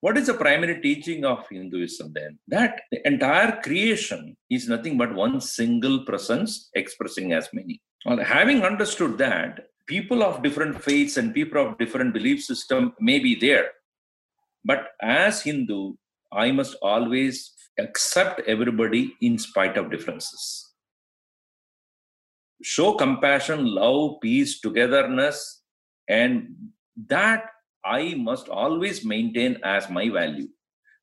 what is the primary teaching of Hinduism then? That the entire creation is nothing but one single presence expressing as many. Well, having understood that, people of different faiths and people of different belief system may be there. But as Hindu, I must always accept everybody in spite of differences. Show compassion, love, peace, togetherness, and that I must always maintain as my value.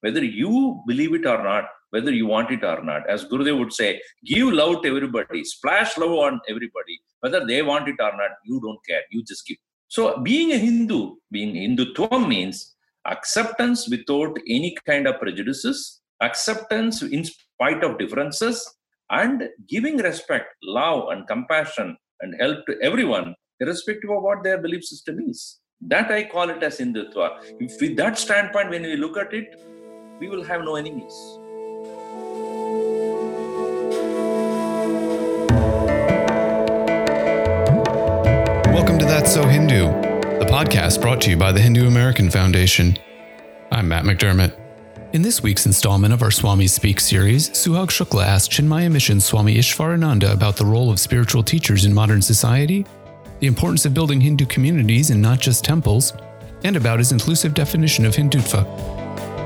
Whether you believe it or not, whether you want it or not. As Gurudev would say, give love to everybody, splash love on everybody. Whether they want it or not, you don't care. You just give. So being a Hindu, being Hindutva means acceptance without any kind of prejudices, acceptance in spite of differences, and giving respect, love, and compassion and help to everyone, irrespective of what their belief system is. That I call it as Hindutva. If with that standpoint, when we look at it, we will have no enemies. Welcome to That's So Hindu, the podcast brought to you by the Hindu American Foundation. I'm Matt McDermott. In this week's installment of our Swami Speak series, Suhag Shukla asked Chinmaya Mission Swami Ishwarananda about the role of spiritual teachers in modern society the importance of building Hindu communities and not just temples, and about his inclusive definition of Hindutva.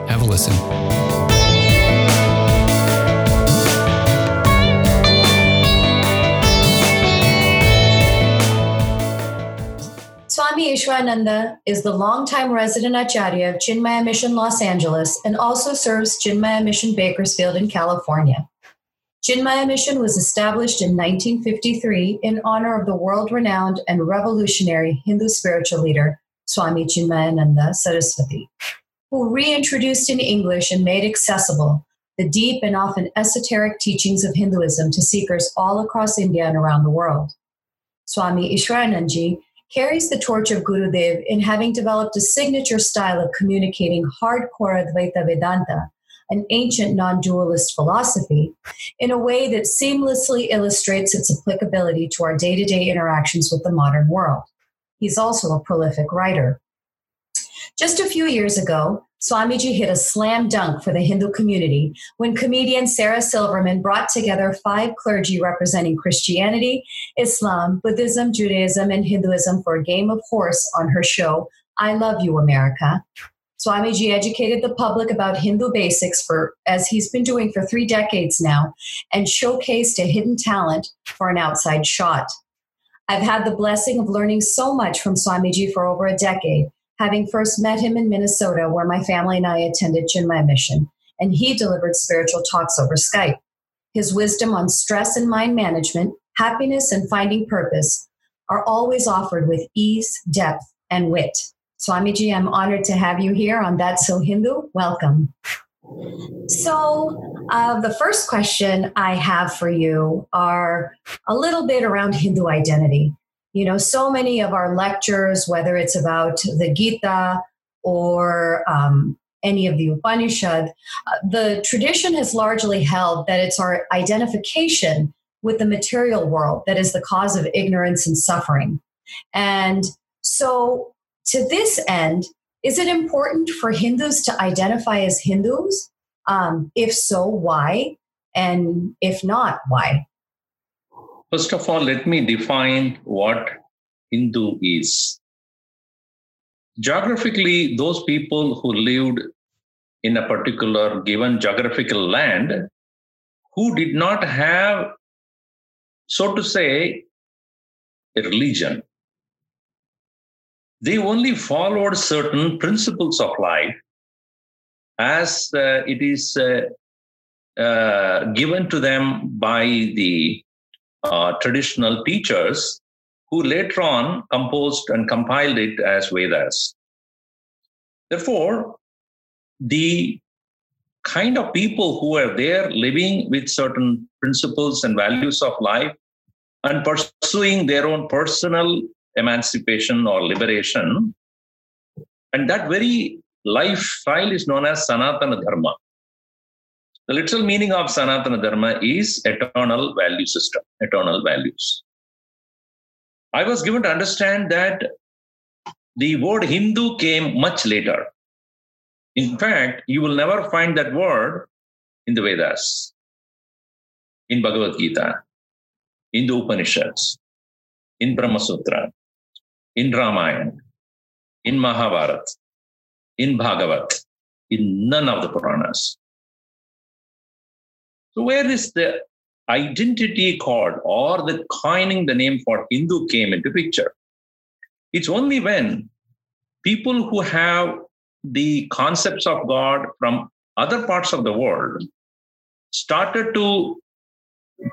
Have a listen. Swami Ishwarananda is the longtime resident Acharya of Chinmaya Mission Los Angeles and also serves Chinmaya Mission Bakersfield in California. Chinmaya Mission was established in 1953 in honor of the world renowned and revolutionary Hindu spiritual leader, Swami Chinmayananda Saraswati, who reintroduced in English and made accessible the deep and often esoteric teachings of Hinduism to seekers all across India and around the world. Swami Ishwaranandji carries the torch of Gurudev in having developed a signature style of communicating hardcore Advaita Vedanta an ancient non dualist philosophy in a way that seamlessly illustrates its applicability to our day to day interactions with the modern world. He's also a prolific writer. Just a few years ago, Swamiji hit a slam dunk for the Hindu community when comedian Sarah Silverman brought together five clergy representing Christianity, Islam, Buddhism, Judaism, and Hinduism for a game of horse on her show, I Love You, America, Swamiji educated the public about Hindu basics for as he's been doing for three decades now, and showcased a hidden talent for an outside shot. I've had the blessing of learning so much from Swamiji for over a decade, having first met him in Minnesota, where my family and I attended Chinmaya Mission, and he delivered spiritual talks over Skype. His wisdom on stress and mind management, happiness, and finding purpose are always offered with ease, depth, and wit. Swamiji, I'm honored to have you here on That's So Hindu. Welcome. So, uh, the first question I have for you are a little bit around Hindu identity. You know, so many of our lectures, whether it's about the Gita or um, any of the Upanishad, uh, the tradition has largely held that it's our identification with the material world that is the cause of ignorance and suffering. And so, to this end, is it important for Hindus to identify as Hindus? Um, if so, why? And if not, why? First of all, let me define what Hindu is. Geographically, those people who lived in a particular given geographical land who did not have, so to say, a religion they only followed certain principles of life as uh, it is uh, uh, given to them by the uh, traditional teachers who later on composed and compiled it as Vedas. Therefore, the kind of people who are there living with certain principles and values of life and pursuing their own personal emancipation or liberation. And that very lifestyle is known as Sanatana Dharma. The literal meaning of Sanatana Dharma is eternal value system, eternal values. I was given to understand that the word Hindu came much later. In fact, you will never find that word in the Vedas, in Bhagavad Gita, in the Upanishads, in Brahma Sutra, in Ramayana, in Mahabharata, in Bhagavat, in none of the Puranas. So, where is the identity card or the coining the name for Hindu came into picture? It's only when people who have the concepts of God from other parts of the world started to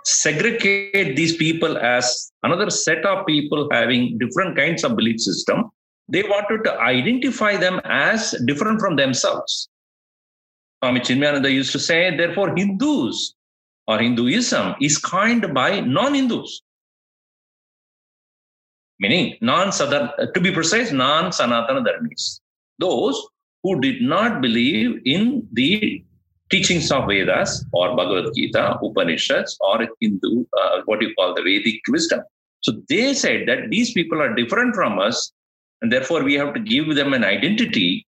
segregate these people as another set of people having different kinds of belief system. They wanted to identify them as different from themselves. Swami chinmayananda used to say therefore hindus or hinduism is coined by non-hindus. Meaning non to be precise non-sanatana dharmis. Those who did not believe in the teachings of Vedas or Bhagavad Gita, Upanishads, or Hindu, uh, what you call the Vedic wisdom. So they said that these people are different from us, and therefore we have to give them an identity.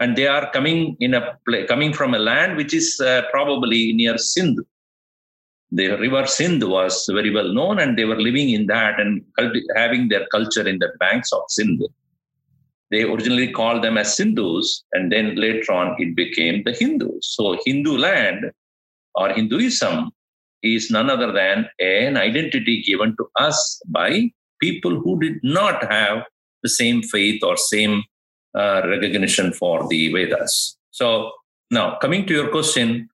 And they are coming in a coming from a land which is uh, probably near Sindh. The river Sindh was very well known, and they were living in that and having their culture in the banks of Sindh. They originally called them as Sindhus, and then later on it became the Hindus. So Hindu land or Hinduism is none other than an identity given to us by people who did not have the same faith or same uh, recognition for the Vedas. So now coming to your question,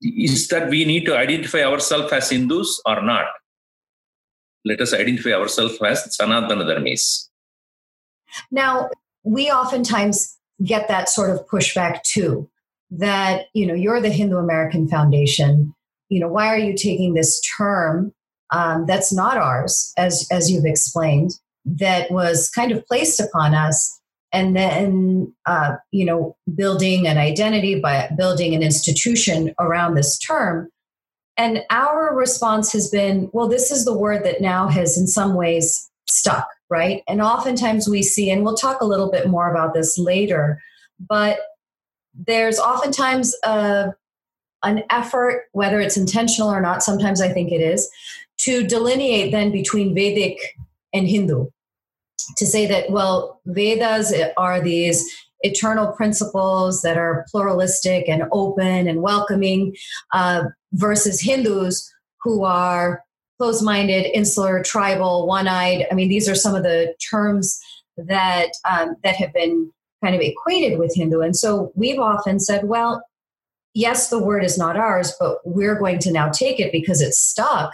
is that we need to identify ourselves as Hindus or not? Let us identify ourselves as Sanatana Dharmis. Now, we oftentimes get that sort of pushback too that you know you're the hindu american foundation. You know why are you taking this term um, that's not ours as as you've explained that was kind of placed upon us and then uh, you know building an identity by building an institution around this term. And our response has been well this is the word that now has in some ways stuck right? And oftentimes we see, and we'll talk a little bit more about this later, but there's oftentimes a, uh, an effort, whether it's intentional or not, sometimes I think it is, to delineate then between Vedic and Hindu. To say that, well, Vedas are these eternal principles that are pluralistic and open and welcoming, uh, versus Hindus who are closed minded, insular, tribal, one eyed. I mean, these are some of the terms that, um, that have been kind of equated with Hindu. And so we've often said, well, yes, the word is not ours, but we're going to now take it because it's stuck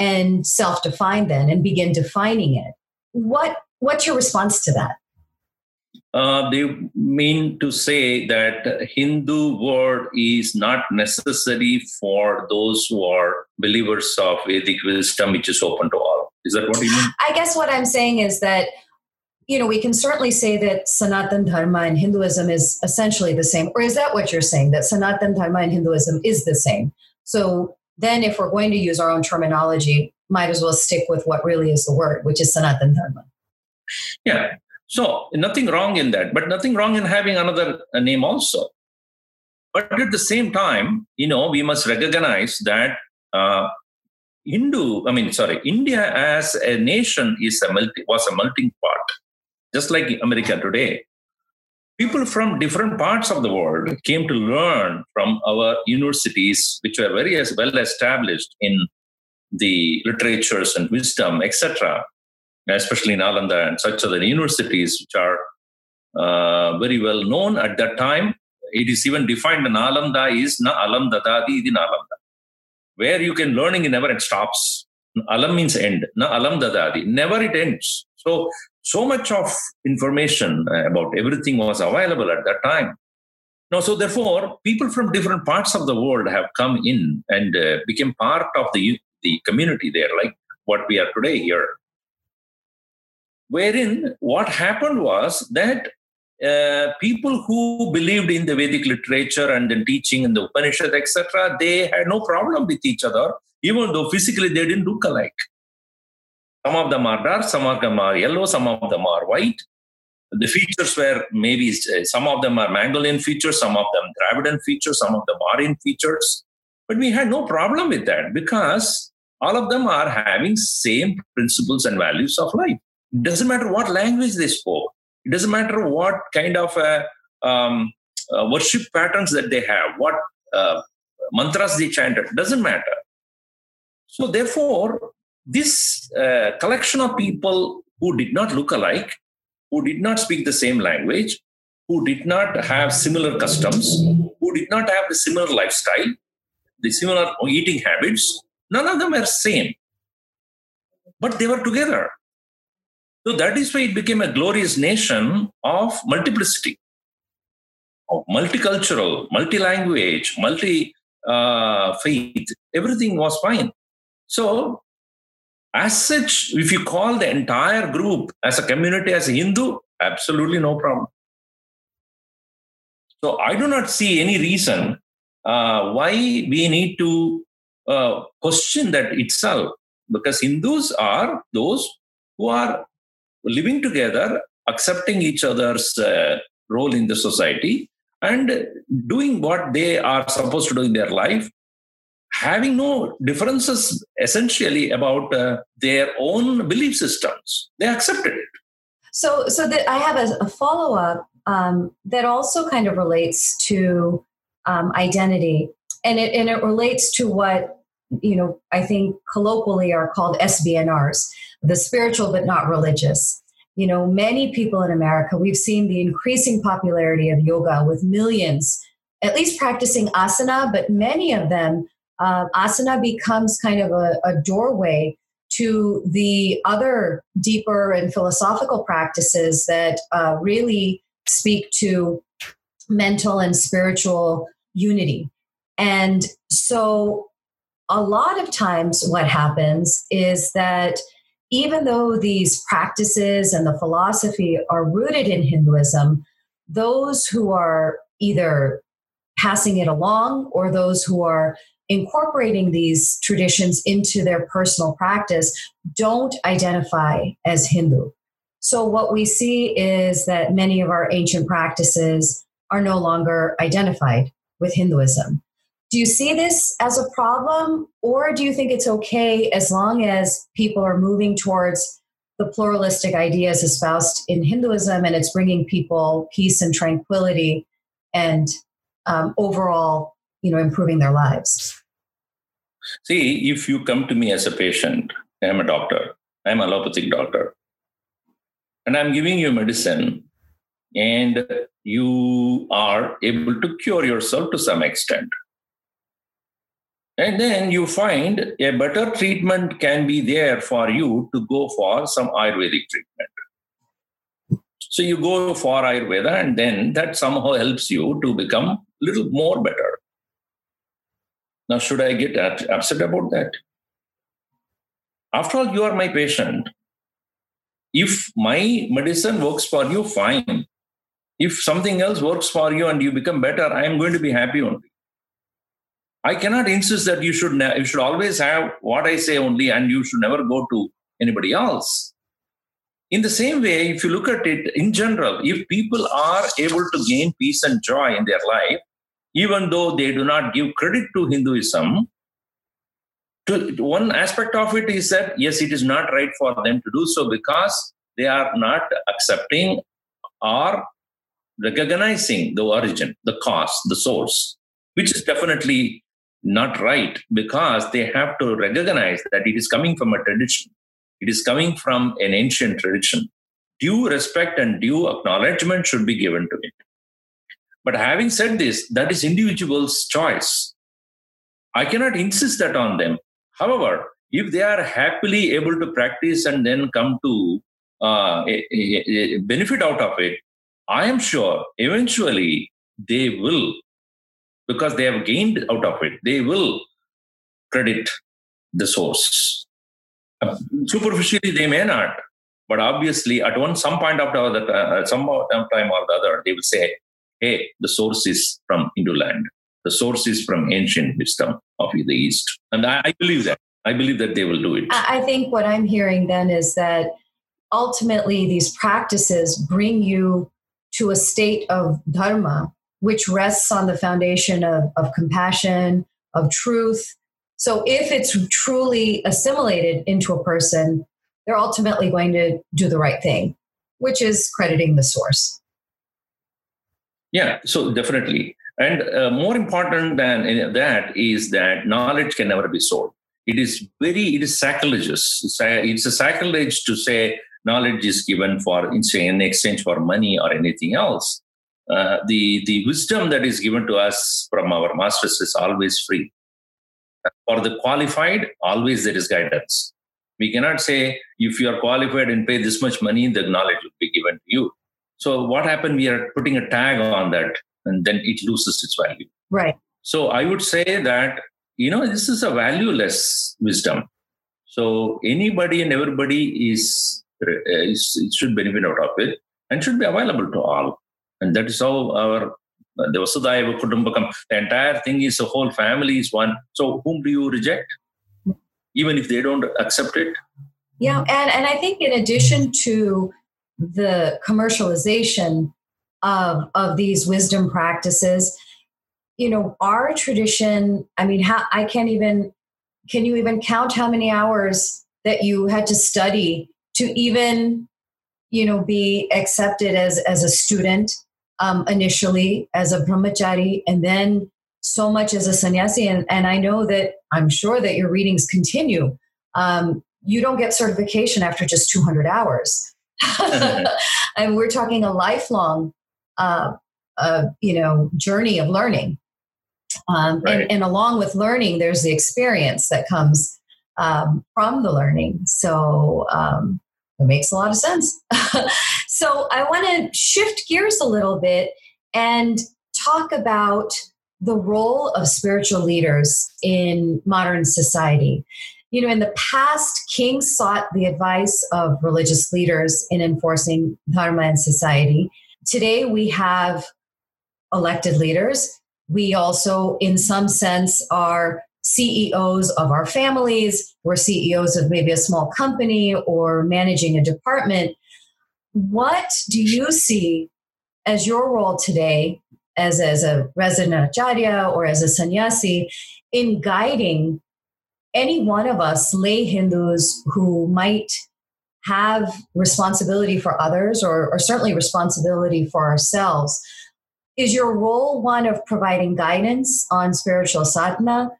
and self define then and begin defining it. What, what's your response to that? Uh, they mean to say that Hindu word is not necessary for those who are believers of Vedic wisdom, which is open to all. Is that what you mean? I guess what I'm saying is that you know we can certainly say that Sanatan Dharma and Hinduism is essentially the same, or is that what you're saying? That Sanatan Dharma and Hinduism is the same. So then, if we're going to use our own terminology, might as well stick with what really is the word, which is Sanatan Dharma. Yeah, so nothing wrong in that, but nothing wrong in having another uh, name also. But at the same time, you know, we must recognize that uh, Hindu, I mean, sorry, India as a nation is a multi, was a melting pot, just like America today. People from different parts of the world came to learn from our universities, which were very as well established in the literatures and wisdom, etc especially in Nalanda and such other universities, which are uh, very well known at that time. It is even defined Nalanda is na alam dadadi idi Nalanda, where you can learning never it stops. Alam means end, na alam dadadi, never it ends. So, so much of information about everything was available at that time. Now, so therefore, people from different parts of the world have come in and uh, became part of the, the community there, like what we are today here wherein what happened was that uh, people who believed in the Vedic literature and the teaching in the Upanishad, etc., they had no problem with each other, even though physically they didn't look alike. Some of them are dark, some of them are yellow, some of them are white. the features were maybe uh, some of them are Mongolian features, some of them Dravidian features, some of them Aryan features. But we had no problem with that because all of them are having same principles and values of life. Doesn't matter what language they spoke. It doesn't matter what kind of uh, um, uh, worship patterns that they have, what uh, mantras they chanted. Doesn't matter. So therefore, this uh, collection of people who did not look alike, who did not speak the same language, who did not have similar customs, who did not have the similar lifestyle, the similar eating habits, none of them were same. But they were together. So that is why it became a glorious nation of multiplicity, of multicultural, multi-language, multi uh, faith. Everything was fine. So as such, if you call the entire group as a community as a Hindu, absolutely no problem. So I do not see any reason uh, why we need to uh, question that itself, because Hindus are those who are living together, accepting each other's uh, role in the society, and doing what they are supposed to do in their life having no differences essentially about uh, their own belief systems. They accepted it. So, so that I have a, a follow up um, that also kind of relates to um, identity, and it and it relates to what you know I think colloquially are called SBNRs, the spiritual but not religious. You know, many people in America, we've seen the increasing popularity of yoga with millions, at least practicing asana, but many of them uh, asana becomes kind of a, a doorway to the other deeper and philosophical practices that uh, really speak to mental and spiritual unity. And so, a lot of times, what happens is that even though these practices and the philosophy are rooted in Hinduism, those who are either passing it along or those who are incorporating these traditions into their personal practice don't identify as Hindu. So, what we see is that many of our ancient practices are no longer identified with Hinduism. Do you see this as a problem, or do you think it's okay as long as people are moving towards the pluralistic ideas espoused in Hinduism and it's bringing people peace and tranquility and um, overall you know improving their lives? See if you come to me as a patient i'm a doctor. I'm a allopathic doctor. And i'm giving you medicine and you are able to cure yourself to some extent and then you find a better treatment can be there for you to go for some ayurvedic treatment so you go for Ayurveda, and then that somehow helps you to become a little more better. Now, should I get upset about that? After all, you are my patient. If my medicine works for you, fine. If something else works for you and you become better, I am going to be happy only. I cannot insist that you should ne- you should always have what I say only, and you should never go to anybody else. In the same way, if you look at it in general, if people are able to gain peace and joy in their life, even though they do not give credit to Hinduism, to, one aspect of it is that yes, it is not right for them to do so because they are not accepting or recognizing the origin, the cause, the source, which is definitely not right because they have to recognize that it is coming from a tradition. It is coming from an ancient tradition. Due respect and due acknowledgement should be given to it. But having said this, that is individual's choice. I cannot insist that on them. However, if they are happily able to practice and then come to uh, a, a, a benefit out of it, I am sure eventually they will, because they have gained out of it, they will credit the source. Superficially, they may not, but obviously, at one some point of the uh, some time or the other, they will say, "Hey, the source is from Hindu land. The source is from ancient wisdom of the East." And I, I believe that. I believe that they will do it. I think what I'm hearing then is that ultimately these practices bring you to a state of dharma, which rests on the foundation of, of compassion, of truth. So if it's truly assimilated into a person, they're ultimately going to do the right thing, which is crediting the source. Yeah, so definitely. And uh, more important than that is that knowledge can never be sold. It is very, it is sacrilegious. It's a sacrilege to say knowledge is given for in exchange for money or anything else. Uh, the the wisdom that is given to us from our masters is always free. For the qualified, always there is guidance. We cannot say if you are qualified and pay this much money, the knowledge will be given to you. So what happened? We are putting a tag on that, and then it loses its value. Right. So I would say that you know this is a valueless wisdom. So anybody and everybody is, is should benefit out of it and should be available to all. And that is how our uh, the Vasudhaiva Kutumbakam, the entire thing is a whole family is one. So whom do you reject? Even if they don't accept it? Yeah, and, and I think in addition to the commercialization of, of these wisdom practices, you know, our tradition, I mean, how, I can't even, can you even count how many hours that you had to study to even, you know, be accepted as, as a student um, initially as a brahmachari and then so much as a sannyasi. And, and I know that I'm sure that your readings continue. Um, you don't get certification after just 200 hours. and we're talking a lifelong, uh, uh, you know, journey of learning. Um, right. and, and, along with learning, there's the experience that comes um, from the learning. So um, it makes a lot of sense. so I want to shift gears a little bit and talk about the role of spiritual leaders in modern society. You know, in the past, kings sought the advice of religious leaders in enforcing dharma in society. Today, we have elected leaders. We also, in some sense, are CEOs of our families, we're CEOs of maybe a small company or managing a department. What do you see as your role today as, as a resident of acharya or as a sannyasi in guiding any one of us lay Hindus who might have responsibility for others or, or certainly responsibility for ourselves? Is your role one of providing guidance on spiritual sadhana?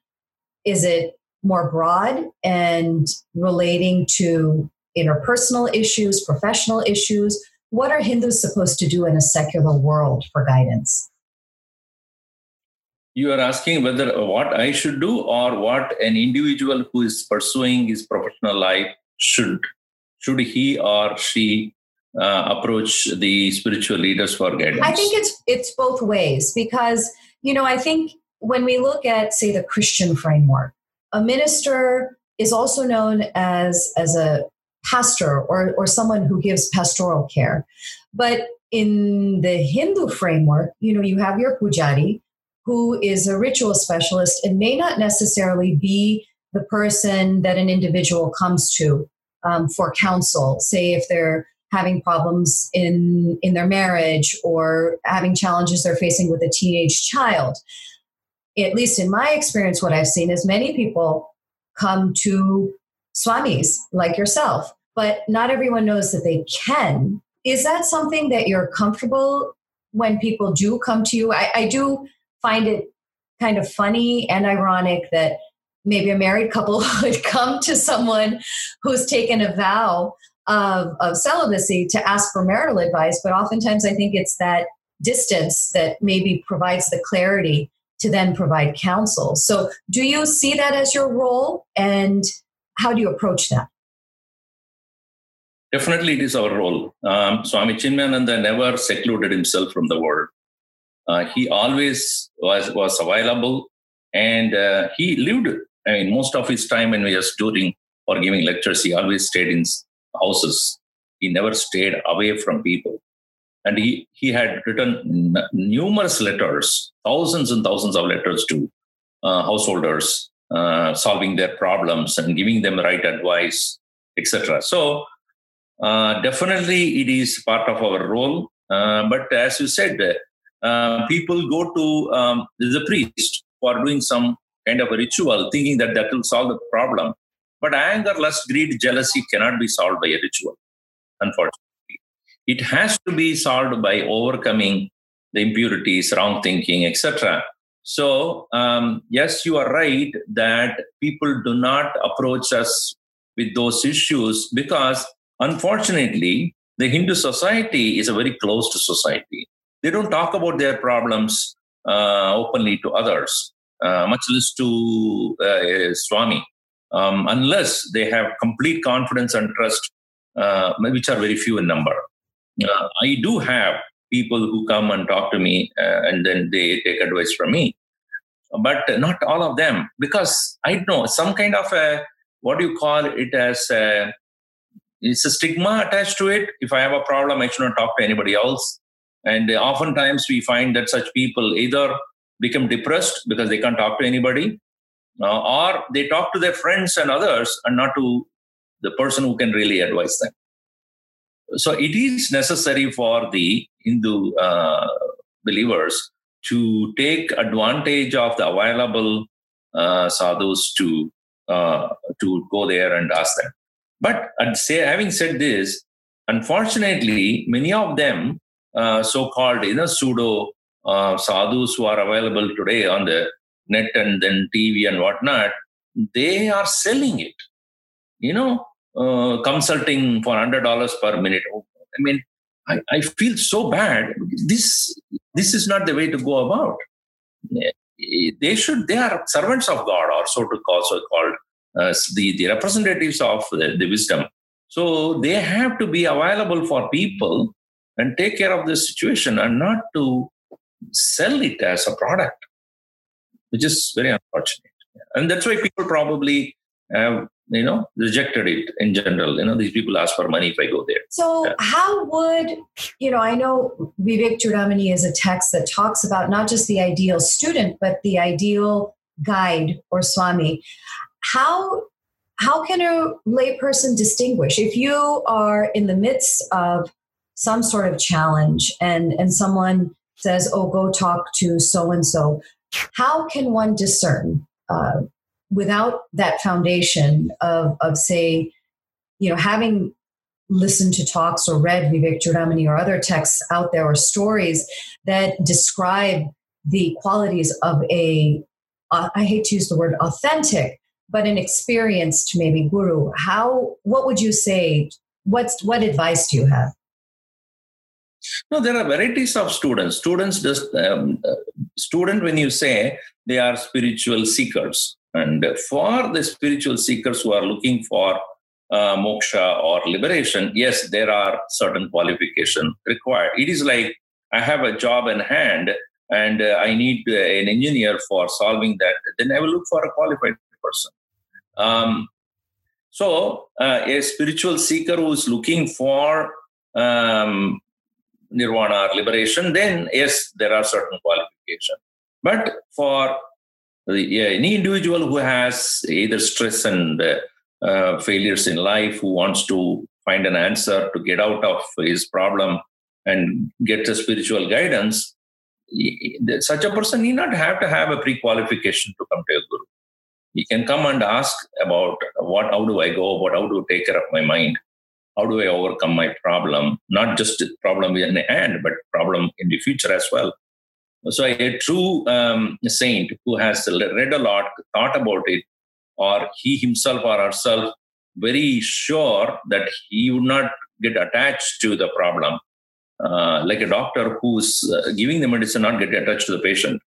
Is it more broad and relating to interpersonal issues, professional issues? What are Hindus supposed to do in a secular world for guidance? You are asking whether what I should do or what an individual who is pursuing his professional life should. Should he or she uh, approach the spiritual leaders for guidance? I think it's it's both ways because you know I think when we look at, say, the Christian framework, a minister is also known as, as a pastor or, or someone who gives pastoral care. But in the Hindu framework, you know, you have your pujari, who is a ritual specialist and may not necessarily be the person that an individual comes to um, for counsel. Say if they're having problems in in their marriage or having challenges they're facing with a teenage child at least in my experience, what I've seen is many people come to swamis like yourself, but not everyone knows that they can. Is that something that you're comfortable when people do come to you? I, I do find it kind of funny and ironic that maybe a married couple would come to someone who's taken a vow of, of celibacy to ask for marital advice, but oftentimes I think it's that distance that maybe provides the clarity to then provide counsel. So, do you see that as your role, and how do you approach that? Definitely, it is our role. Um, Swami Chinmayananda never secluded himself from the world. Uh, he always was was available, and uh, he lived. I mean, most of his time when he was doing or giving lectures, he always stayed in houses. He never stayed away from people and he, he had written n- numerous letters, thousands and thousands of letters to uh, householders, uh, solving their problems and giving them right advice, etc. So Uh, definitely, it is part of our role. Uh, but as you said, uh, people go to um, the priest for doing some kind of a ritual, thinking that that will solve the problem. But anger, lust, greed, jealousy cannot be solved by a ritual, unfortunately. It has to be solved by overcoming the impurities, wrong thinking, etc. So, um, yes, you are right that people do not approach us with those issues because, unfortunately, the Hindu society is a very closed society. They don't talk about their problems uh, openly to others, uh, much less to uh, Swami, um, unless they have complete confidence and trust, uh, which are very few in number. Uh, I do have people who come and talk to me uh, and then they take advice from me. But not all of them because i know some kind of a what do you call it as a, it's a stigma attached to it. If i have a problem i should not talk to anybody else. And oftentimes we find that such people either become depressed because they can't talk to anybody uh, or they talk to their friends and others and not to the person who can really advise them so it is necessary for the hindu uh, believers to take advantage of the available uh, sadhus to uh, to go there and ask them. But say, having said this, unfortunately, many of them, uh, so-called you know pseudo uh, sadhus who are available today on the net and then TV and whatnot, they are selling it. You know, uh, consulting for hundred dollars per minute. I mean, I, I feel so bad. This this is not the way to go about. They should. They are servants of God, or so to call so called uh, the the representatives of the, the wisdom. So they have to be available for people and take care of the situation, and not to sell it as a product, which is very unfortunate. And that's why people probably have you know rejected it in general. You know these people ask for money if i go there. So yeah. how would you know i know vivek chudamani is a text that talks about not just the ideal student but the ideal guide or swami. How how can a layperson distinguish? If you are in the midst of some sort of challenge and and someone says oh go talk to so and so how can one discern uh, without that foundation of, of say, you know, having listened to talks or read Vivek Chudamani or other texts out there or stories that describe the qualities of a, uh, I hate to use the word authentic, but an experienced maybe guru. How, what would you say? What's, what advice do you have? No, there are varieties of students. Students just um, uh, student when you say they are spiritual seekers. And for the spiritual seekers who are looking for uh, moksha or liberation, yes, there are certain qualification required. It is like I have a job in hand and uh, I need uh, an engineer for solving that. Then I will look for a qualified person. Um, so, uh, a spiritual seeker who is looking for um, nirvana or liberation, then yes, there are certain qualifications. But for yeah, any individual who has either stress and uh, failures in life who wants to find an answer to get out of his problem and get a spiritual guidance such a person need not have to have a pre-qualification to come to a guru. He can come and ask about what how do i go? About how to take care of my mind? How do i overcome my problem? Not just the problem in the hand but problem in the future as well so a true um, saint who has read a lot, thought about it, or he himself or herself very sure that he would not get attached to the problem. Uh, like a doctor who's uh, giving the medicine, not get attached to the patient.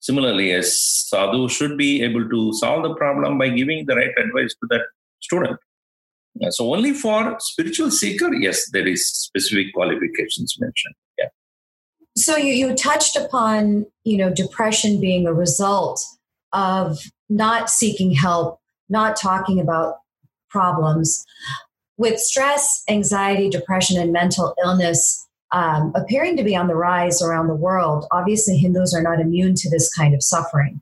Similarly, a sadhu should be able to solve the problem by giving the right advice to that student. so only for spiritual seeker, yes, there is specific qualifications mentioned. So you, you touched upon, you know, depression being a result of not seeking help, not talking about problems. With stress, anxiety, depression, and mental illness um, appearing to be on the rise around the world, obviously Hindus are not immune to this kind of suffering.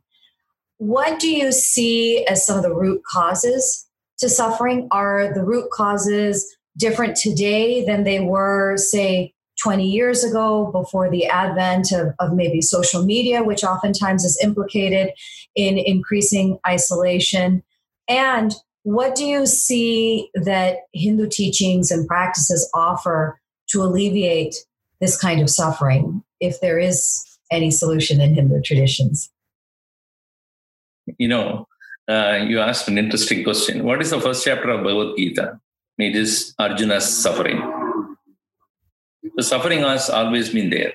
What do you see as some of the root causes to suffering? Are the root causes different today than they were, say, 20 years ago before the advent of, of maybe social media, which oftentimes is implicated in increasing isolation? And what do you see that Hindu teachings and practices offer to alleviate this kind of suffering, if there is any solution in Hindu traditions? You know, uh, you asked an interesting question. What is the first chapter of Bhagavad Gita? It is Arjuna's suffering. The suffering has always been there.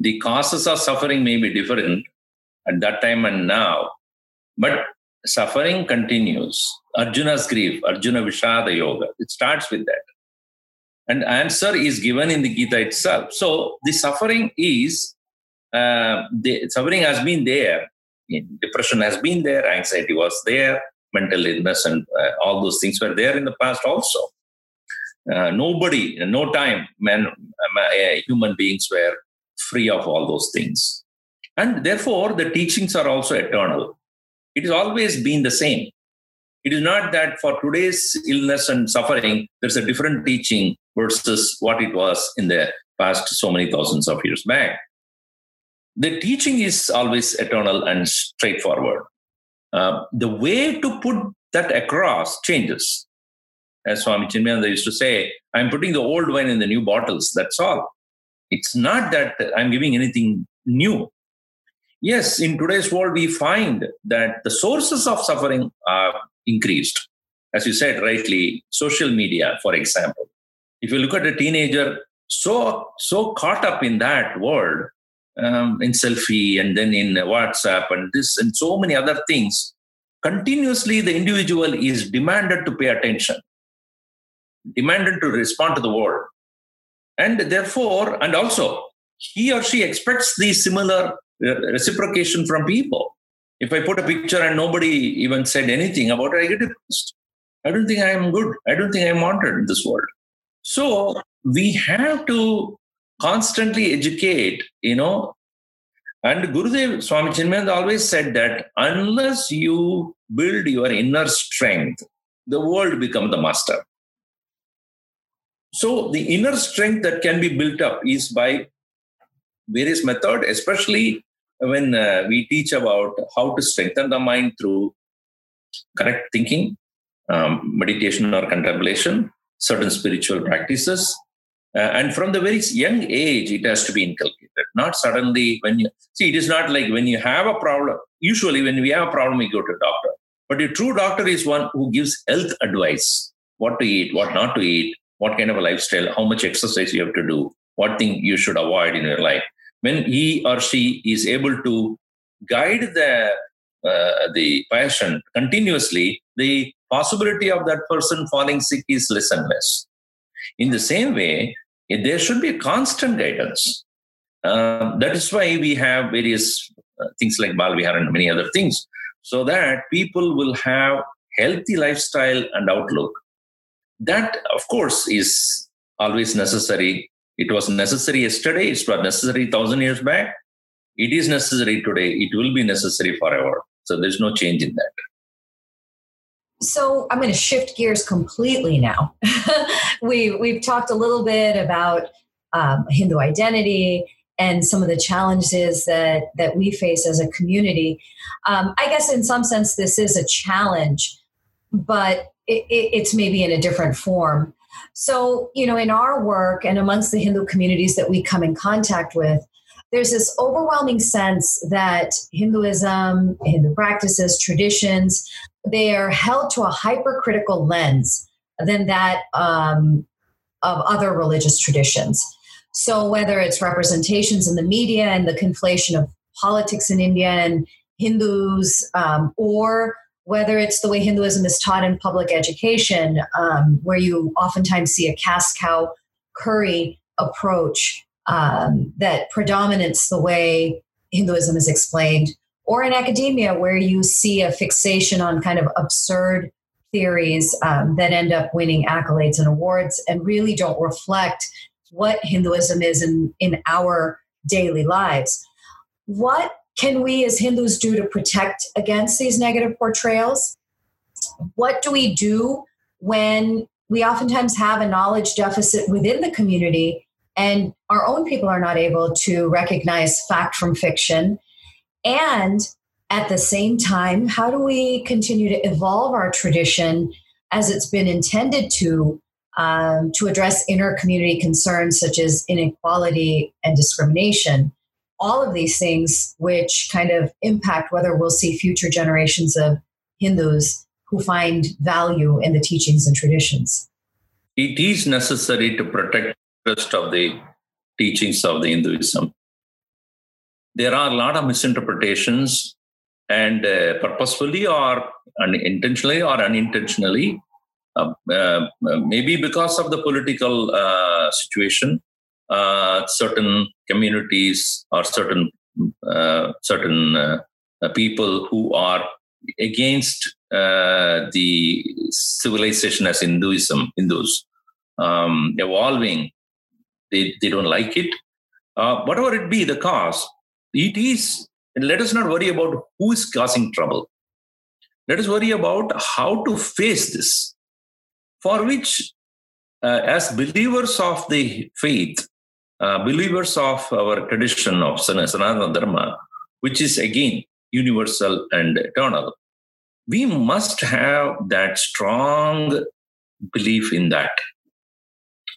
The causes of suffering may be different at that time and now, but suffering continues. Arjuna's grief, Arjuna Vishada Yoga, it starts with that. And answer is given in the Gita itself. So the suffering is, uh, the suffering has been there. Depression has been there, anxiety was there, mental illness and uh, all those things were there in the past also. Uh, nobody, no time, man, uh, human beings were free of all those things. And therefore, the teachings are also eternal. It has always been the same. It is not that for today's illness and suffering, there's a different teaching versus what it was in the past so many thousands of years back. The teaching is always eternal and straightforward. Uh, the way to put that across changes. As Swami Chinmayananda used to say, I'm putting the old wine in the new bottles. That's all. It's not that I'm giving anything new. Yes, in today's world, we find that the sources of suffering are increased. As you said rightly, social media, for example. If you look at a teenager so so caught up in that world, um, in selfie and then in WhatsApp and this and so many other things, continuously the individual is demanded to pay attention, demanded to respond to the world. And therefore, and also, he or she expects the similar reciprocation from people. If I put a picture and nobody even said anything about it, I get depressed. I don't think I am good. I don't think I'm wanted in this world. So we have to constantly educate, you know. And Gurudev Swami Chinmayananda always said that unless you build your inner strength, the world become the master. So the inner strength that can be built up is by various method, especially when uh, we teach about how to strengthen the mind through correct thinking, um, meditation or contemplation, certain spiritual practices, uh, and from the very young age, it has to be inculcated. Not suddenly when you see, it is not like when you have a problem. Usually, when we have a problem, we go to doctor. But a true doctor is one who gives health advice what to eat, what not to eat, what kind of a lifestyle, how much exercise you have to do, what thing you should avoid in your life. When he or she is able to guide the uh, the patient continuously, the possibility of that person falling sick is less and less. In the same way, there should be constant guidance. Uh, that is why we have various uh, things like Balvihar and many other things, so that people will have healthy lifestyle and outlook. That, of course, is always necessary. It was necessary yesterday. it's not necessary thousand years back. It is necessary today. It will be necessary forever. So there's no change in that. So I'm going to shift gears completely now. we we've talked a little bit about um, Hindu identity and some of the challenges that that we face as a community. Um, I guess in some sense this is a challenge, but it, it, it's maybe in a different form. So you know, in our work and amongst the Hindu communities that we come in contact with, there's this overwhelming sense that Hinduism, Hindu practices, traditions, they are held to a hypercritical lens than that um, of other religious traditions. So, whether it's representations in the media and the conflation of politics in India and Hindus, um, or whether it's the way Hinduism is taught in public education, um, where you oftentimes see a caste cow curry approach um, that predominates the way Hinduism is explained, or in academia where you see a fixation on kind of absurd theories um, that end up winning accolades and awards and really don't reflect what Hinduism is in, in our daily lives. What can we as Hindus do to protect against these negative portrayals? What do we do when we oftentimes have a knowledge deficit within the community, and our own people are not able to recognize fact from fiction. And at the same time, how do we continue to evolve our tradition as it's been intended to um, to address inner community concerns such as inequality and discrimination? All of these things, which kind of impact whether we'll see future generations of Hindus who find value in the teachings and traditions. It is necessary to protect the rest of the teachings of the Hinduism. There are a lot of misinterpretations and uh, purposefully or unintentionally or unintentionally, uh, uh, maybe because of the political uh, situation, uh, certain communities or certain uh, certain people who are against the civilization as Hinduism, Hindus um, evolving, they, they don't like it. whatever it be the cause, it is let us not worry about who is causing trouble. Let us worry about how to face this, for which, uh, as believers of the faith, uh, believers of our tradition of Sanatana Dharma, which is again universal and eternal, we must have that strong belief in that.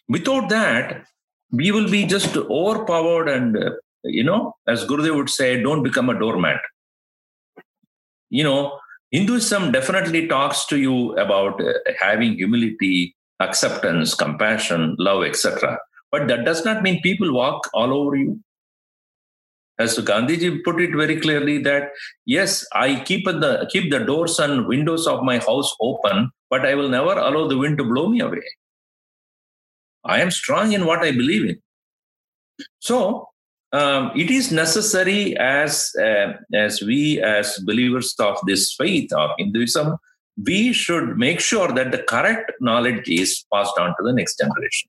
Without that, we will be just overpowered and you know, as Gurudev would say, don't become a doormat. You know, Hinduism definitely talks to you about uh, having humility, acceptance, compassion, love, etc. But that does not mean people walk all over you. As Gandhiji put it very clearly, that yes, I keep the keep the doors and windows of my house open, but I will never allow the wind to blow me away. I am strong in what I believe in. So um, it is necessary as uh, as we as believers of this faith of hinduism we should make sure that the correct knowledge is passed on to the next generation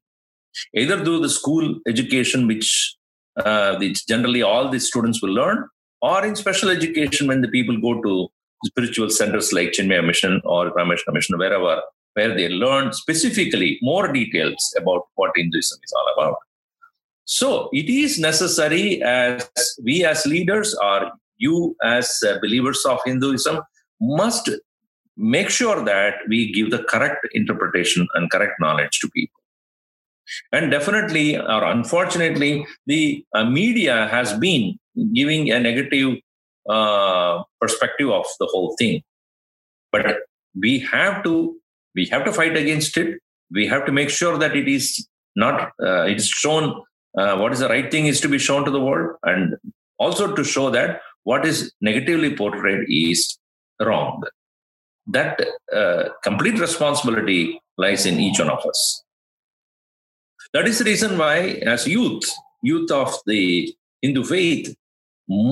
either through the school education which uh, generally all the students will learn or in special education when the people go to spiritual centers like chinmaya mission or ramakrishna mission wherever where they learn specifically more details about what hinduism is all about so it is necessary as we as leaders or you as uh, believers of Hinduism must make sure that we give the correct interpretation and correct knowledge to people. And definitely, or unfortunately, the uh, media has been giving a negative uh, perspective of the whole thing. But we have to we have to fight against it. We have to make sure that it is not uh, it is shown uh, what is the right thing is to be shown to the world and also to show that what is negatively portrayed is wrong that uh, complete responsibility lies in each one of us that is the reason why as youth youth of the hindu faith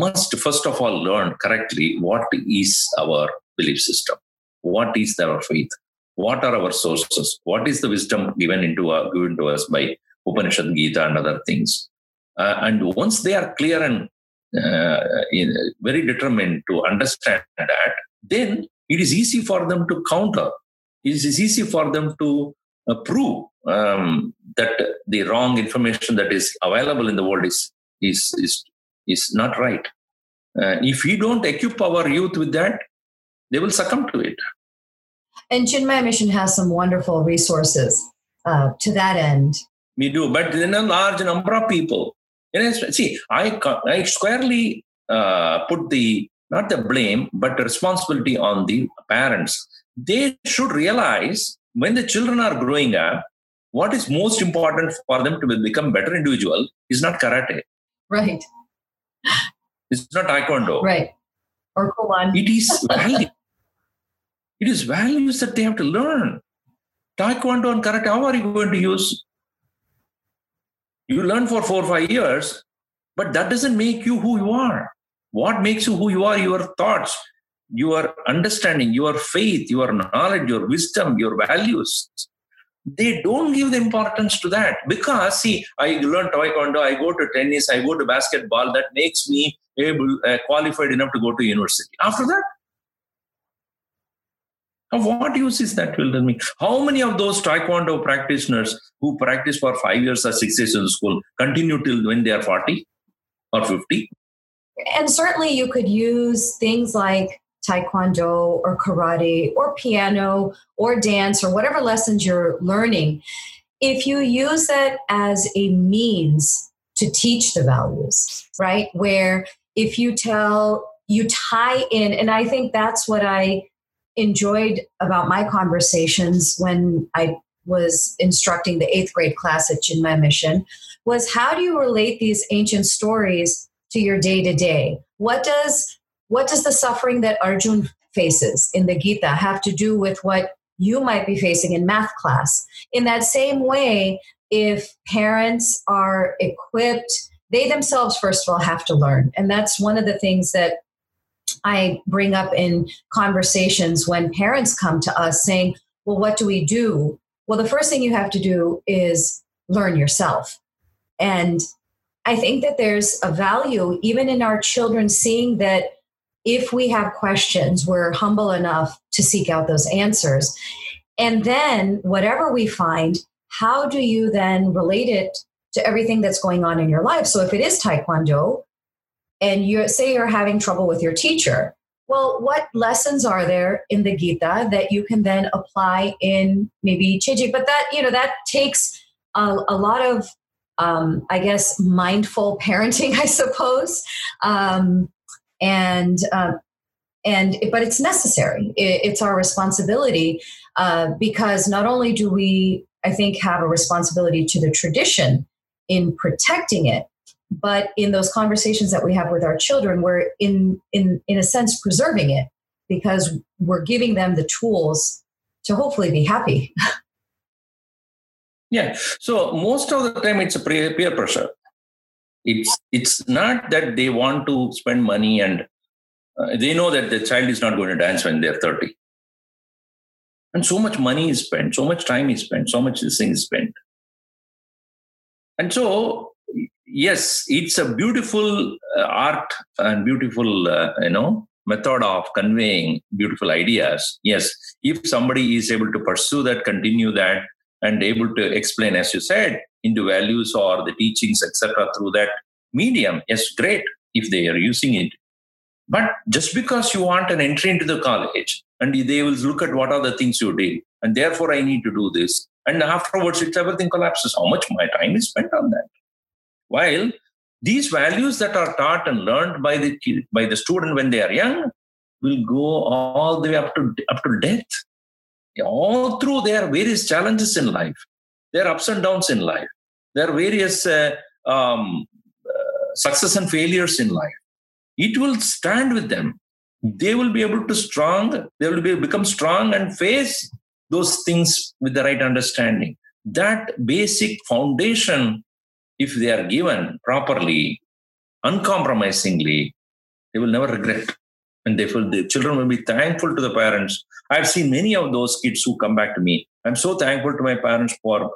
must first of all learn correctly what is our belief system what is our faith what are our sources what is the wisdom given into uh, given to us by Upanishad, Gita, and other things. Uh, and once they are clear and uh, in, very determined to understand that, then it is easy for them to counter. It is easy for them to uh, prove um, that the wrong information that is available in the world is is is is not right. Uh, if we don't equip our youth with that, they will succumb to it. And Chinmaya Mission has some wonderful resources uh, to that end we do, but in a large number of people. And see, I, I squarely uh, put the not the blame, but the responsibility on the parents. They should realize when the children are growing up, what is most important for them to become better individual is not karate. Right. It's not taekwondo. Right. Or Kumon. It is value. it is values that they have to learn. Taekwondo and karate, how are you going to use? You learn for four or five years, but that doesn't make you who you are. What makes you who you are? Your thoughts, your understanding, your faith, your knowledge, your wisdom, your values. They don't give the importance to that because, see, I learn taekwondo, I go to tennis, I go to basketball. That makes me able uh, qualified enough to go to university. After that, Of what use is that, will tell me? How many of those Taekwondo practitioners who practice for five years or six years in school continue till when they are 40 or 50? And certainly you could use things like Taekwondo or karate or piano or dance or whatever lessons you're learning. If you use that as a means to teach the values, right? Where if you tell, you tie in, and I think that's what I enjoyed about my conversations when I was instructing the eighth grade class at Chinmaya Mission was how do you relate these ancient stories to your day to day? What does what does the suffering that Arjun faces in the Gita have to do with what you might be facing in math class? In that same way, if parents are equipped, they themselves first of all have to learn, and that's one of the things that I bring up in conversations when parents come to us saying, Well, what do we do? Well, the first thing you have to do is learn yourself. And I think that there's a value even in our children seeing that if we have questions, we're humble enough to seek out those answers. And then, whatever we find, how do you then relate it to everything that's going on in your life? So, if it is Taekwondo, and you say you're having trouble with your teacher well what lessons are there in the gita that you can then apply in maybe chiji but that you know that takes a, a lot of um, i guess mindful parenting i suppose um, and uh, and but it's necessary. It, it's our responsibility uh, because not only do we i think have a responsibility to the tradition in protecting it but in those conversations that we have with our children we're in in in a sense preserving it because we're giving them the tools to hopefully be happy. Yeah. So most of the time it's a peer pressure it's it's not that they want to spend money and uh, they know that the child is not going to dance when they're 30 and so much money is spent so much time is spent so much this thing is spent and so yes, it's a beautiful uh, art and beautiful, uh, you know, method of conveying beautiful ideas. Yes, if somebody is able to pursue that, continue that, and able to explain, as you said, into values or the teachings, etc., through that medium, yes, great if they are using it. But just because you want an entry into the college and they will look at what are the things you did, and therefore I need to do this, and afterwards it's everything collapses. How much my time is spent on that? While these values that are taught and learned by the by the student when they are young will go all the way up to up to death. All through their various challenges in life. There are ups and downs in life. There are various uh, um, uh, success and failures in life. It will stand with them. They will be able to strong. They will be, become strong and face those things with the right understanding. That basic foundation if they are given properly, uncompromisingly, they will never regret. And therefore, the children will be thankful to the parents. I've seen many of those kids who come back to me. I'm so thankful to my parents for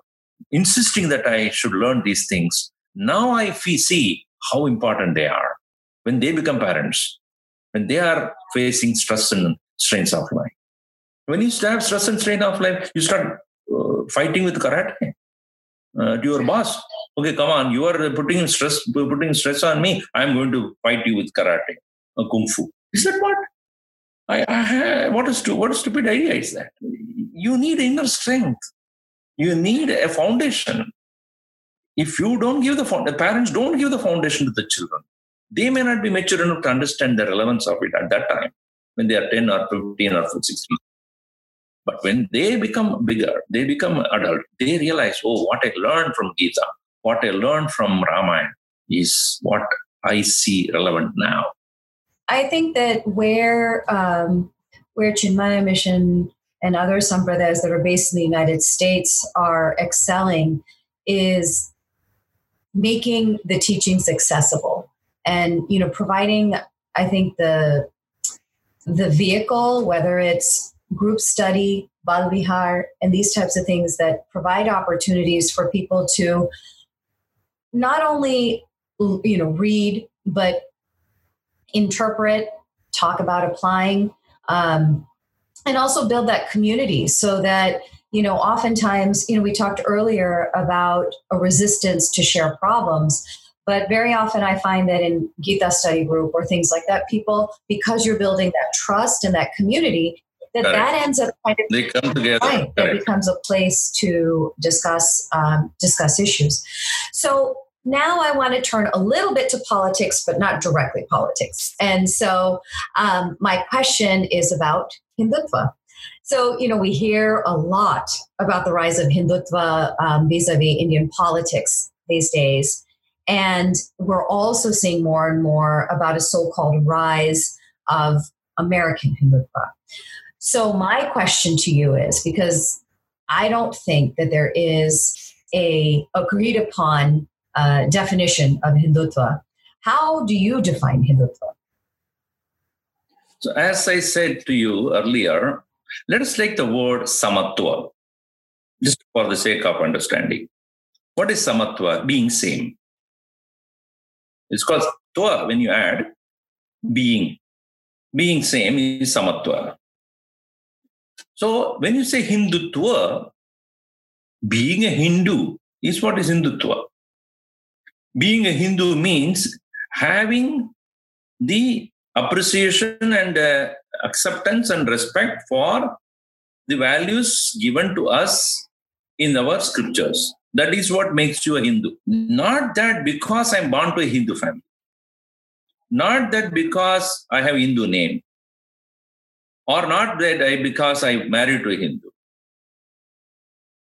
insisting that I should learn these things. Now I see how important they are when they become parents, when they are facing stress and strains of life. When you have stress and strain of life, you start uh, fighting with karate uh, to your boss okay, come on, you are putting stress, putting stress on me. I'm going to fight you with karate, or kung fu. Is that what? I, I what a stu- what a stupid idea is that? You need inner strength. You need a foundation. If you don't give the, the parents don't give the foundation to the children, they may not be mature enough to understand the relevance of it at that time when they are 10 or 15 or 16. But when they become bigger, they become adult, they realize, oh, what I learned from Gita, what I learned from Ramayana is what I see relevant now. I think that where um, where Chinmaya Mission and other sampradayas that are based in the United States are excelling is making the teachings accessible and you know providing I think the the vehicle whether it's group study Balvihar and these types of things that provide opportunities for people to not only you know read but interpret talk about applying um, and also build that community so that you know oftentimes you know we talked earlier about a resistance to share problems but very often i find that in gita study group or things like that people because you're building that trust and that community that Correct. that ends up kind of they come together. Right, that becomes a place to discuss um, discuss issues. So now I want to turn a little bit to politics, but not directly politics. And so um, my question is about Hindutva. So, you know, we hear a lot about the rise of Hindutva vis a vis Indian politics these days. And we're also seeing more and more about a so called rise of American Hindutva. So, my question to you is because I don't think that there is a agreed upon uh, definition of Hindutva. How do you define Hindutva? So, as I said to you earlier, let us take the word samatva, just for the sake of understanding. What is samatva? Being same. It's called twa when you add being. Being same is samatva. So when you say Hindutva, being a Hindu is what is Hindutva being a Hindu means having the appreciation and uh, acceptance and respect for the values given to us in our scriptures. That is what makes you a Hindu. Not that because I'm born to a Hindu family. Not that because I have Hindu name. Or not that I because I married to a Hindu.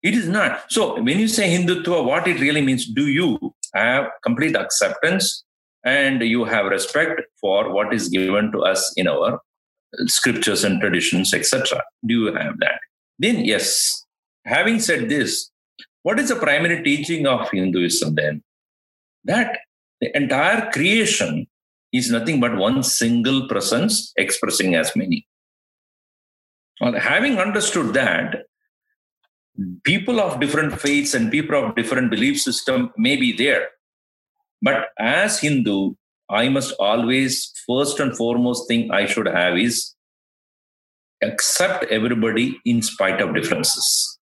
It is not. So when you say Hindutva, what it really means, do you have complete acceptance and you have respect for what is given to us in our scriptures and traditions, etc. Do you have that? Then, yes. Having said this, what is the primary teaching of Hinduism then? That the entire creation is nothing but one single presence expressing as many. Well, having understood that, people of different faiths and people of different belief system may be there. But as hindu i must always first and foremost thing i should have is accept everybody in spite of differences.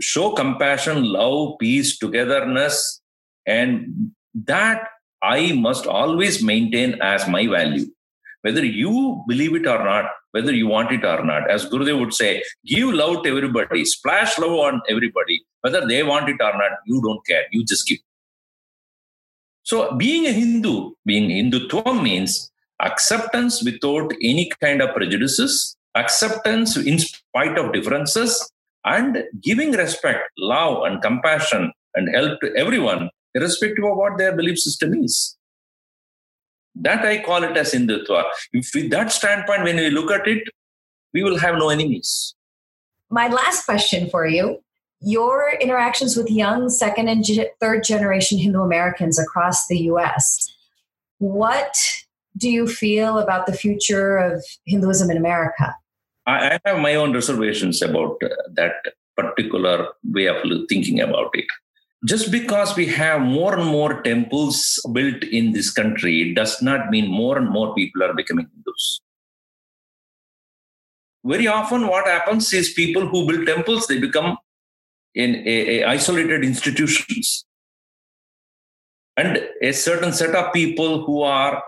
Show compassion love peace togetherness and that i must always maintain as my value. Whether you believe it or not whether you want it or not. As Gurudev would say, give love to everybody, splash love on everybody. Whether they want it or not, you don't care. You just give. So, being a Hindu, being Hindutva means acceptance without any kind of prejudices, acceptance in spite of differences, and giving respect, love, and compassion and help to everyone, irrespective of what their belief system is. That I call it as Hindutva. If with that standpoint, when we look at it, we will have no enemies. My last question for you your interactions with young second and third generation Hindu Americans across the US. What do you feel about the future of Hinduism in America? I have my own reservations about uh, that particular way of thinking about it just because we have more and more temples built in this country does not mean more and more people are becoming Hindus. Very often, what happens is people who build temples they become in a, a isolated institutions, and a certain set of people who are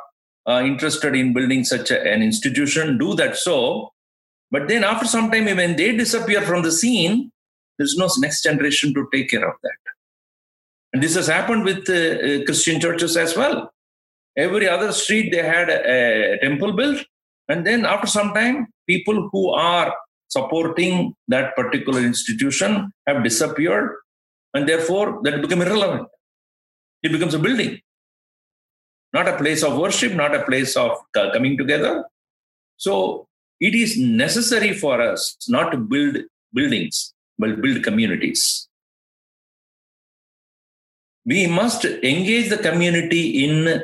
uh, interested in building such a, an institution do that so. But then, after some time, when they disappear from the scene, there's no next generation to take care of that. And this has happened with uh, Christian churches as well. Every other street they had a, a temple built, and then after some time, people who are supporting that particular institution have disappeared, and therefore that become irrelevant. It becomes a building, not a place of worship, not a place of coming together. So it is necessary for us not to build buildings, but build communities we must engage the community in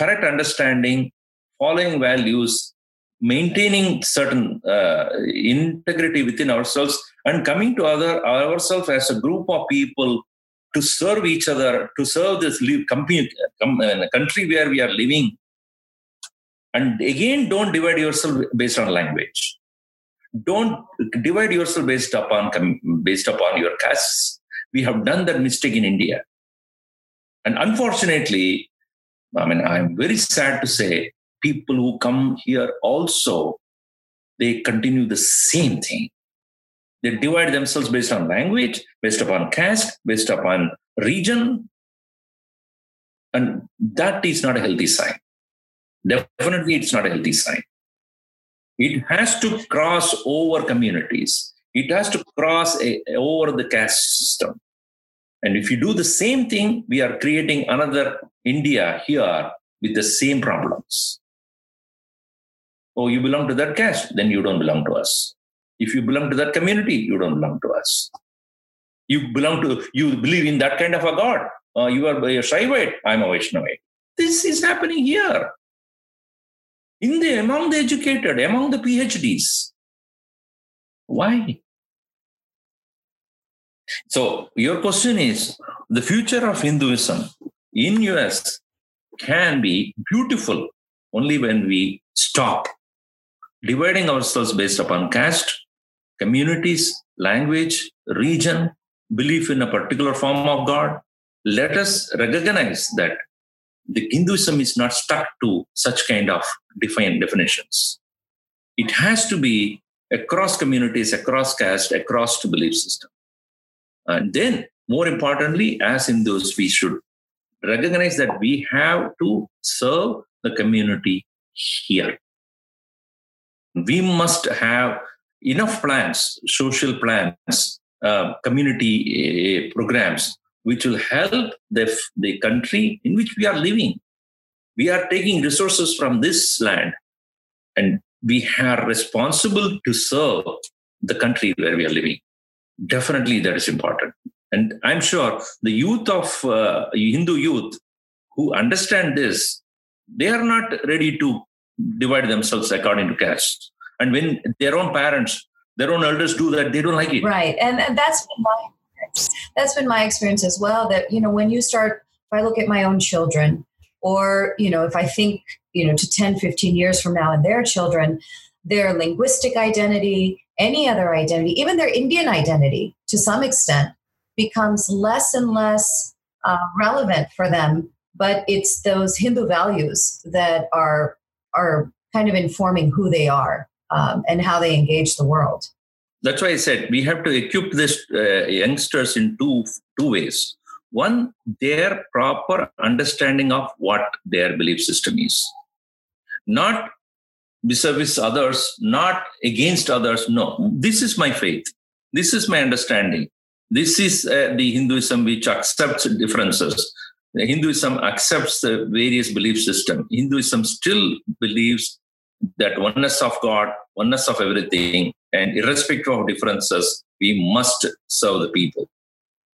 correct understanding, following values, maintaining certain uh, integrity within ourselves, and coming to other ourselves as a group of people to serve each other, to serve this uh, country where we are living, And again, don't divide yourself based on language. Don't divide yourself based upon based upon your castes. We have done that mistake in India. And unfortunately, I mean, I'm very sad to say, people who come here also, they continue the same thing. They divide themselves based on language, based upon caste, based upon region. And that is not a healthy sign. Definitely, it's not a healthy sign. It has to cross over communities. It has to cross a, over the caste system. And if you do the same thing, we are creating another India here with the same problems. Oh, you belong to that caste, then you don't belong to us. If you belong to that community, you don't belong to us. You belong to, you believe in that kind of a God. Uh, you are a Shaivite, I'm a Vaishnavite. This is happening here. In the among the educated, among the PhDs. Why? So your question is the future of Hinduism in US can be beautiful only when we stop dividing ourselves based upon caste, communities, language, region, belief in a particular form of God. Let us recognize that the Hinduism is not stuck to such kind of defined definitions. It has to be across communities, across caste, across belief system. And then, more importantly, as Hindus, we should recognize that we have to serve the community here. We must have enough plans, social plans, uh, community uh, programs, which will help the, the country in which we are living. We are taking resources from this land and we are responsible to serve the country where we are living. Definitely, that is important. And I'm sure the youth of uh, Hindu youth who understand this, they are not ready to divide themselves according to caste. And when their own parents, their own elders do that, they don't like it. Right. And, and that's been my that's been my experience as well. That, you know, when you start, if I look at my own children, or, you know, if I think, you know, to 10, 15 years from now and their children, their linguistic identity, any other identity, even their Indian identity to some extent, becomes less and less uh, relevant for them. But it's those Hindu values that are are kind of informing who they are um, and how they engage the world. That's why I said we have to equip these uh, youngsters in two two ways. One, their proper understanding of what their belief system is, not vis-a-vis others, not against others. No, this is my faith. This is my understanding. This is uh, the Hinduism which accepts differences. Hinduism accepts the various belief system. Hinduism still believes that oneness of God, oneness of everything, and irrespective of differences, we must serve the people.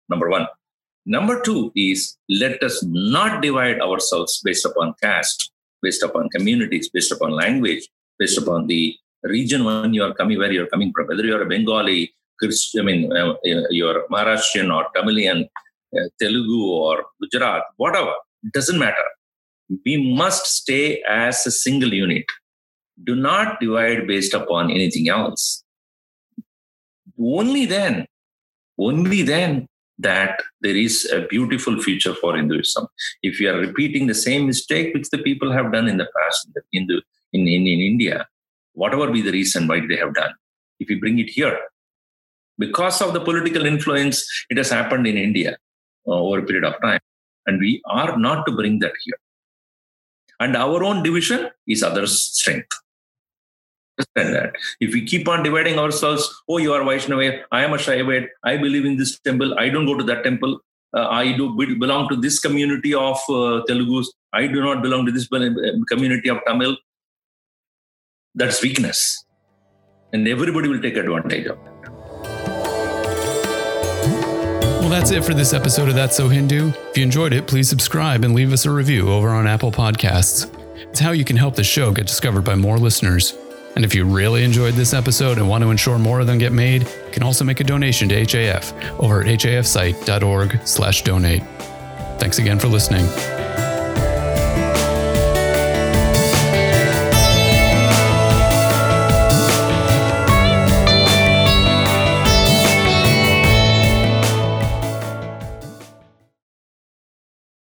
Number one. Number two is let us not divide ourselves based upon caste, based upon communities, based upon language, based upon the region when you are coming, where you're coming from, whether you're a Bengali, Christian, I mean, uh, you're Maharashtrian or Tamilian, uh, Telugu or Gujarat, whatever, doesn't matter. We must stay as a single unit do not divide based upon anything else. Only then, only then that there is a beautiful future for Hinduism. If you are repeating the same mistake which the people have done in the past in, the, in, in, in in India, whatever be the reason why they have done, if you bring it here, because of the political influence, it has happened in India uh, over a period of time. And we are not to bring that here. And our own division is others' strength understand that. If we keep on dividing ourselves, oh, you are Vaishnava, I am a Shaivite, I believe in this temple, I don't go to that temple, uh, I do belong to this community of uh, Telugus, I do not belong to this uh, community of Tamil. That's weakness. And everybody will take advantage of it. Well, that's it for this episode of That's So Hindu. If you enjoyed it, please subscribe and leave us a review over on Apple Podcasts. It's how you can help the show get discovered by more listeners. And if you really enjoyed this episode and want to ensure more of them get made, you can also make a donation to HAF over at hafsite.org/donate. Thanks again for listening.